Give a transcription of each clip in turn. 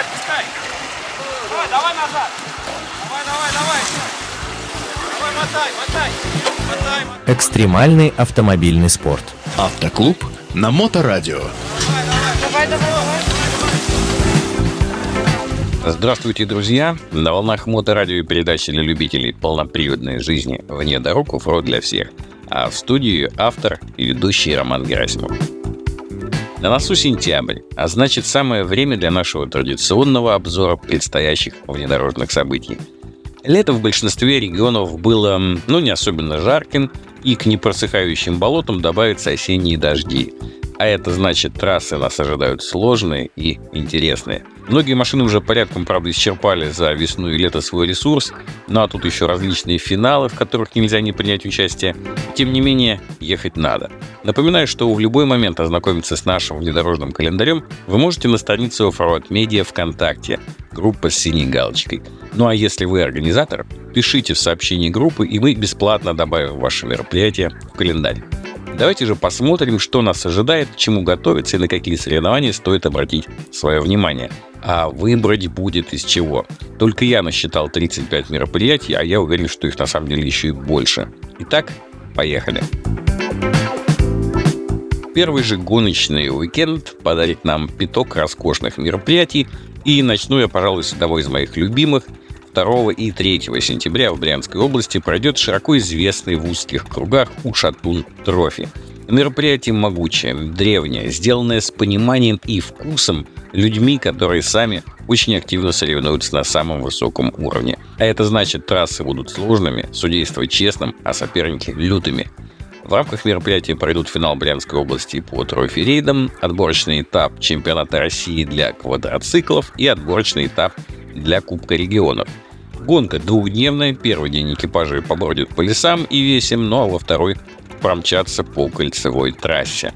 Пускай, пускай. Давай, давай назад. Давай, давай, давай. Давай, мотай, мотай. Мотай, мотай. Экстремальный автомобильный спорт. Автоклуб на Моторадио. Давай, давай, давай. Здравствуйте, друзья! На волнах моторадио и передачи для любителей полноприводной жизни «Вне дорог оффроуд для всех». А в студии автор и ведущий Роман Герасимов. На носу сентябрь, а значит самое время для нашего традиционного обзора предстоящих внедорожных событий. Лето в большинстве регионов было, ну, не особенно жарким, и к непросыхающим болотам добавятся осенние дожди. А это значит, трассы нас ожидают сложные и интересные. Многие машины уже порядком, правда, исчерпали за весну и лето свой ресурс, ну а тут еще различные финалы, в которых нельзя не принять участие. Тем не менее, ехать надо. Напоминаю, что в любой момент ознакомиться с нашим внедорожным календарем вы можете на странице Offroad Media ВКонтакте, группа с синей галочкой. Ну а если вы организатор, пишите в сообщении группы, и мы бесплатно добавим ваше мероприятие в календарь. Давайте же посмотрим, что нас ожидает, чему готовиться и на какие соревнования стоит обратить свое внимание. А выбрать будет из чего. Только я насчитал 35 мероприятий, а я уверен, что их на самом деле еще и больше. Итак, поехали. Первый же гоночный уикенд подарит нам пяток роскошных мероприятий, и начну я, пожалуй, с одного из моих любимых – 2 и 3 сентября в Брянской области пройдет широко известный в узких кругах Ушатун Трофи. Мероприятие могучее, древнее, сделанное с пониманием и вкусом людьми, которые сами очень активно соревнуются на самом высоком уровне. А это значит, трассы будут сложными, судейство честным, а соперники лютыми. В рамках мероприятия пройдут финал Брянской области по трофи-рейдам, отборочный этап чемпионата России для квадроциклов и отборочный этап для Кубка регионов. Гонка двухдневная, первый день экипажи побродят по лесам и весим, ну а во второй промчатся по кольцевой трассе.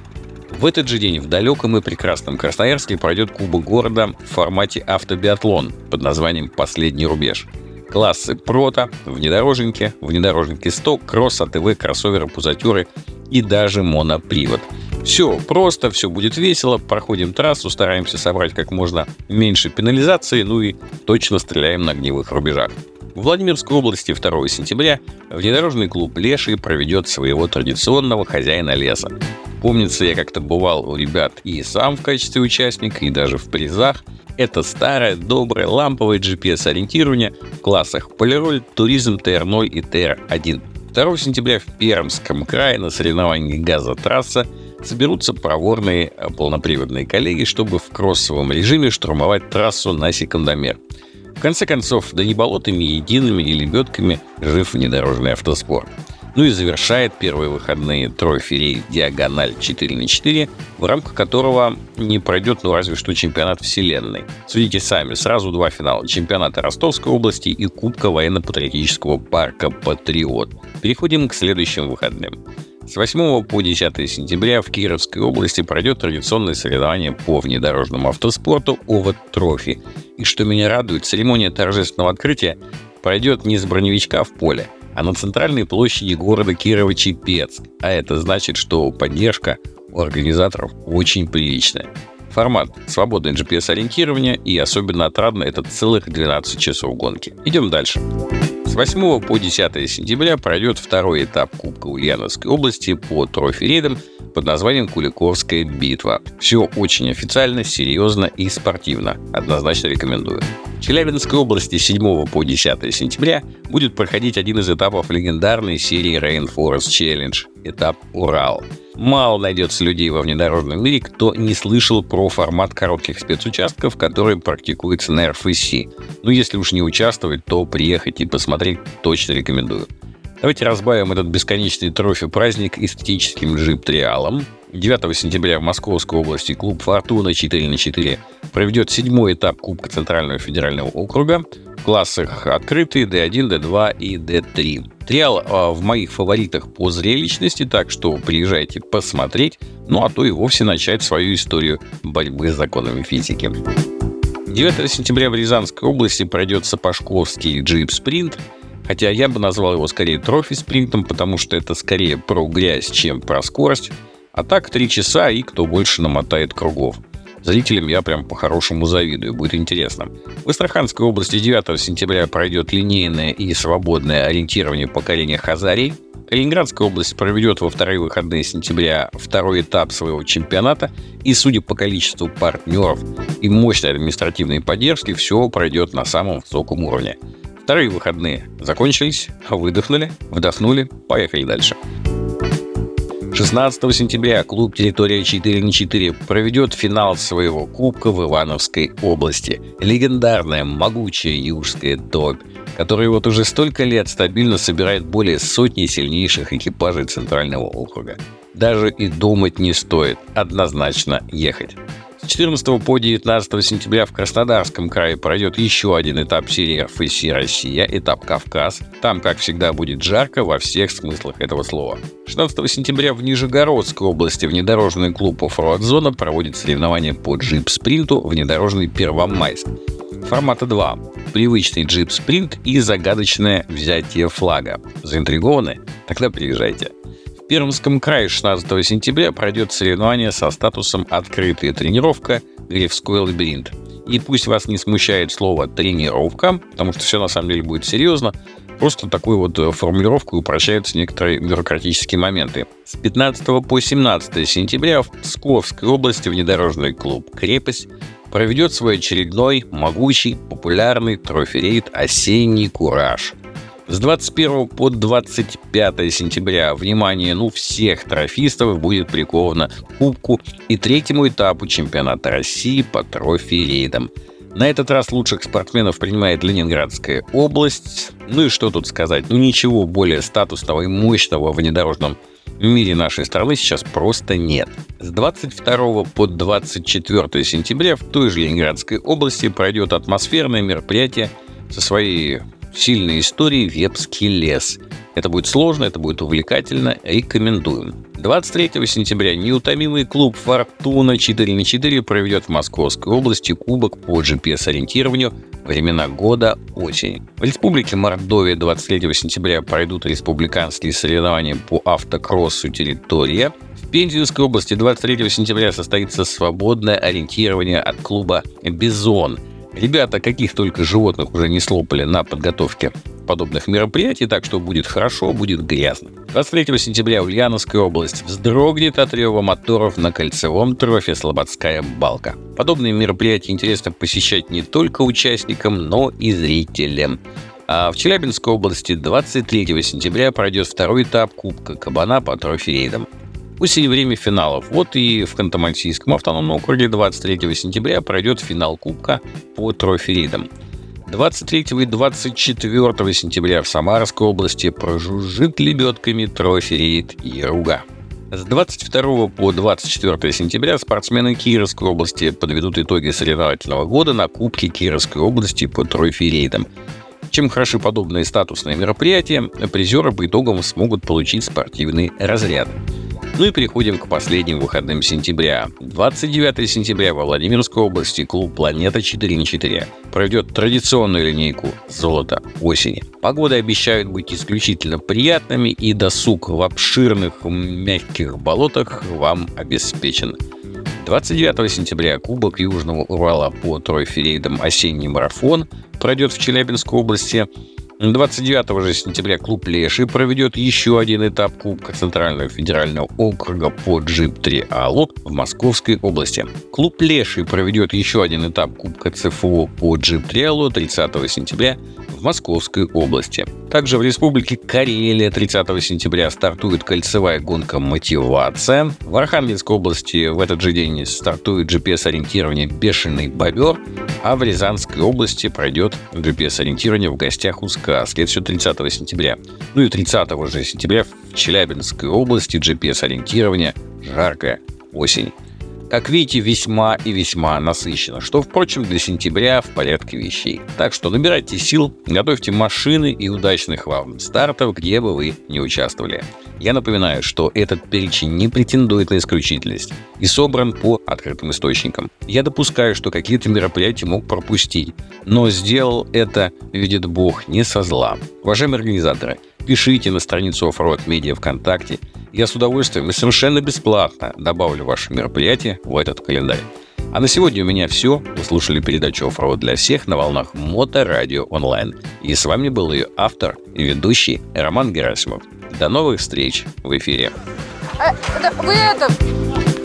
В этот же день в далеком и прекрасном Красноярске пройдет Кубок города в формате автобиатлон под названием «Последний рубеж». Классы прото, внедорожники, внедорожники 100, кросс, АТВ, кроссоверы, пузатюры и даже монопривод – все просто, все будет весело, проходим трассу, стараемся собрать как можно меньше пенализации, ну и точно стреляем на огневых рубежах. В Владимирской области 2 сентября внедорожный клуб «Леший» проведет своего традиционного хозяина леса. Помнится, я как-то бывал у ребят и сам в качестве участника, и даже в призах. Это старое, доброе, ламповое GPS-ориентирование в классах Полироль, Туризм ТР-0 и ТР-1. 2 сентября в Пермском крае на соревновании «Газотрасса» соберутся проворные э, полноприводные коллеги, чтобы в кроссовом режиме штурмовать трассу на секундомер. В конце концов, да не болотами едиными и лебедками жив внедорожный автоспорт. Ну и завершает первые выходные трофей «Диагональ 4 на 4», в рамках которого не пройдет, ну разве что чемпионат Вселенной. Судите сами, сразу два финала. Чемпионата Ростовской области и Кубка военно-патриотического парка «Патриот». Переходим к следующим выходным. С 8 по 10 сентября в Кировской области пройдет традиционное соревнование по внедорожному автоспорту «Овод Трофи». И что меня радует, церемония торжественного открытия пройдет не с броневичка в поле, а на центральной площади города Кирово-Чепецк. А это значит, что поддержка у организаторов очень приличная. Формат – свободное GPS-ориентирование и особенно отрадно – это целых 12 часов гонки. Идем дальше. С 8 по 10 сентября пройдет второй этап Кубка Ульяновской области по трофи-рейдам под названием «Куликовская битва». Все очень официально, серьезно и спортивно. Однозначно рекомендую. В Челябинской области 7 по 10 сентября будет проходить один из этапов легендарной серии Rainforest Challenge – этап «Урал». Мало найдется людей во внедорожном мире, кто не слышал про формат коротких спецучастков, который практикуется на RFC. Но если уж не участвовать, то приехать и посмотреть точно рекомендую. Давайте разбавим этот бесконечный трофи-праздник эстетическим джип-триалом. 9 сентября в Московской области клуб «Фортуна 4 на 4 проведет седьмой этап Кубка Центрального федерального округа классах открытый, D1, D2 и D3. Триал а, в моих фаворитах по зрелищности, так что приезжайте посмотреть, ну а то и вовсе начать свою историю борьбы с законами физики. 9 сентября в Рязанской области пройдет Сапожковский джип-спринт – Хотя я бы назвал его скорее трофи-спринтом, потому что это скорее про грязь, чем про скорость. А так 3 часа и кто больше намотает кругов. Зрителям я прям по-хорошему завидую, будет интересно. В Астраханской области 9 сентября пройдет линейное и свободное ориентирование поколения Хазарий. Калининградская область проведет во вторые выходные сентября второй этап своего чемпионата, и, судя по количеству партнеров и мощной административной поддержки, все пройдет на самом высоком уровне. Вторые выходные закончились, выдохнули, вдохнули, поехали дальше. 16 сентября клуб «Территория 4 на 4» проведет финал своего кубка в Ивановской области. Легендарная, могучая южская топь, которая вот уже столько лет стабильно собирает более сотни сильнейших экипажей Центрального округа. Даже и думать не стоит, однозначно ехать. С 14 по 19 сентября в Краснодарском крае пройдет еще один этап серии РФС «Россия», этап «Кавказ». Там, как всегда, будет жарко во всех смыслах этого слова. 16 сентября в Нижегородской области внедорожный клуб «Оффроад Зона» проводит соревнования по джип-спринту внедорожный Первомайск. Формата 2. Привычный джип-спринт и загадочное взятие флага. Заинтригованы? Тогда приезжайте. В Пермском крае 16 сентября пройдет соревнование со статусом «Открытая тренировка. Грифской лабиринт». И пусть вас не смущает слово «тренировка», потому что все на самом деле будет серьезно, просто такую вот э, формулировку упрощаются некоторые бюрократические моменты. С 15 по 17 сентября в Псковской области внедорожный клуб «Крепость» проведет свой очередной, могучий, популярный трофи-рейд «Осенний кураж». С 21 по 25 сентября внимание ну всех трофистов будет приковано к кубку и третьему этапу чемпионата России по трофи-рейдам. На этот раз лучших спортсменов принимает Ленинградская область. Ну и что тут сказать? Ну ничего более статусного и мощного в внедорожном мире нашей страны сейчас просто нет. С 22 по 24 сентября в той же Ленинградской области пройдет атмосферное мероприятие со своей сильной историей «Вепский лес». Это будет сложно, это будет увлекательно, рекомендуем. 23 сентября неутомимый клуб «Фортуна 4 на 4» проведет в Московской области кубок по GPS-ориентированию «Времена года. Осень». В Республике Мордовия 23 сентября пройдут республиканские соревнования по автокроссу «Территория». В Пензенской области 23 сентября состоится свободное ориентирование от клуба «Бизон», Ребята каких только животных уже не слопали на подготовке подобных мероприятий, так что будет хорошо, будет грязно. 23 сентября Ульяновская область вздрогнет от рева моторов на кольцевом трофе Слободская балка. Подобные мероприятия интересно посещать не только участникам, но и зрителям. А в Челябинской области 23 сентября пройдет второй этап Кубка Кабана по трофи-рейдам. Осень – время финалов. Вот и в Ханты-Мансийском автономном округе 23 сентября пройдет финал Кубка по трофи-рейдам. 23 и 24 сентября в Самарской области прожужжит лебедками трофи-рейд Яруга. С 22 по 24 сентября спортсмены Кировской области подведут итоги соревновательного года на Кубке Кировской области по трофи-рейдам. Чем хороши подобные статусные мероприятия, призеры по итогам смогут получить спортивный разряд. Ну и переходим к последним выходным сентября. 29 сентября во Владимирской области клуб «Планета 4 на 4» проведет традиционную линейку «Золото осени». Погоды обещают быть исключительно приятными, и досуг в обширных мягких болотах вам обеспечен. 29 сентября Кубок Южного Урала по тройферейдам «Осенний марафон» пройдет в Челябинской области – 29 же сентября клуб Леший проведет еще один этап Кубка Центрального федерального округа по джип-3 АЛО в Московской области. Клуб Леший проведет еще один этап Кубка ЦФО по джип-3 АЛО 30 сентября Московской области. Также в Республике Карелия 30 сентября стартует кольцевая гонка «Мотивация». В Архангельской области в этот же день стартует GPS-ориентирование «Бешеный бобер», а в Рязанской области пройдет GPS-ориентирование в гостях у сказки. Это все 30 сентября. Ну и 30 же сентября в Челябинской области GPS-ориентирование «Жаркая осень». Как видите, весьма и весьма насыщенно, что, впрочем, для сентября в порядке вещей. Так что набирайте сил, готовьте машины и удачных вам стартов, где бы вы не участвовали. Я напоминаю, что этот перечень не претендует на исключительность и собран по открытым источникам. Я допускаю, что какие-то мероприятия мог пропустить, но сделал это, видит Бог, не со зла. Уважаемые организаторы, пишите на страницу Offroad Media ВКонтакте. Я с удовольствием и совершенно бесплатно добавлю ваше мероприятие в этот календарь. А на сегодня у меня все. Вы слушали передачу «Оффроуд для всех» на волнах Моторадио онлайн. И с вами был ее автор и ведущий Роман Герасимов. До новых встреч в эфире. Э, вы это,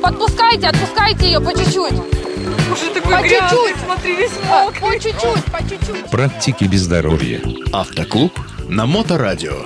подпускайте, отпускайте ее по чуть-чуть. Уже такой По грязный, чуть-чуть. смотри, весь А, мокрый. По чуть-чуть, по чуть-чуть. Практики без здоровья. Автоклуб на Моторадио.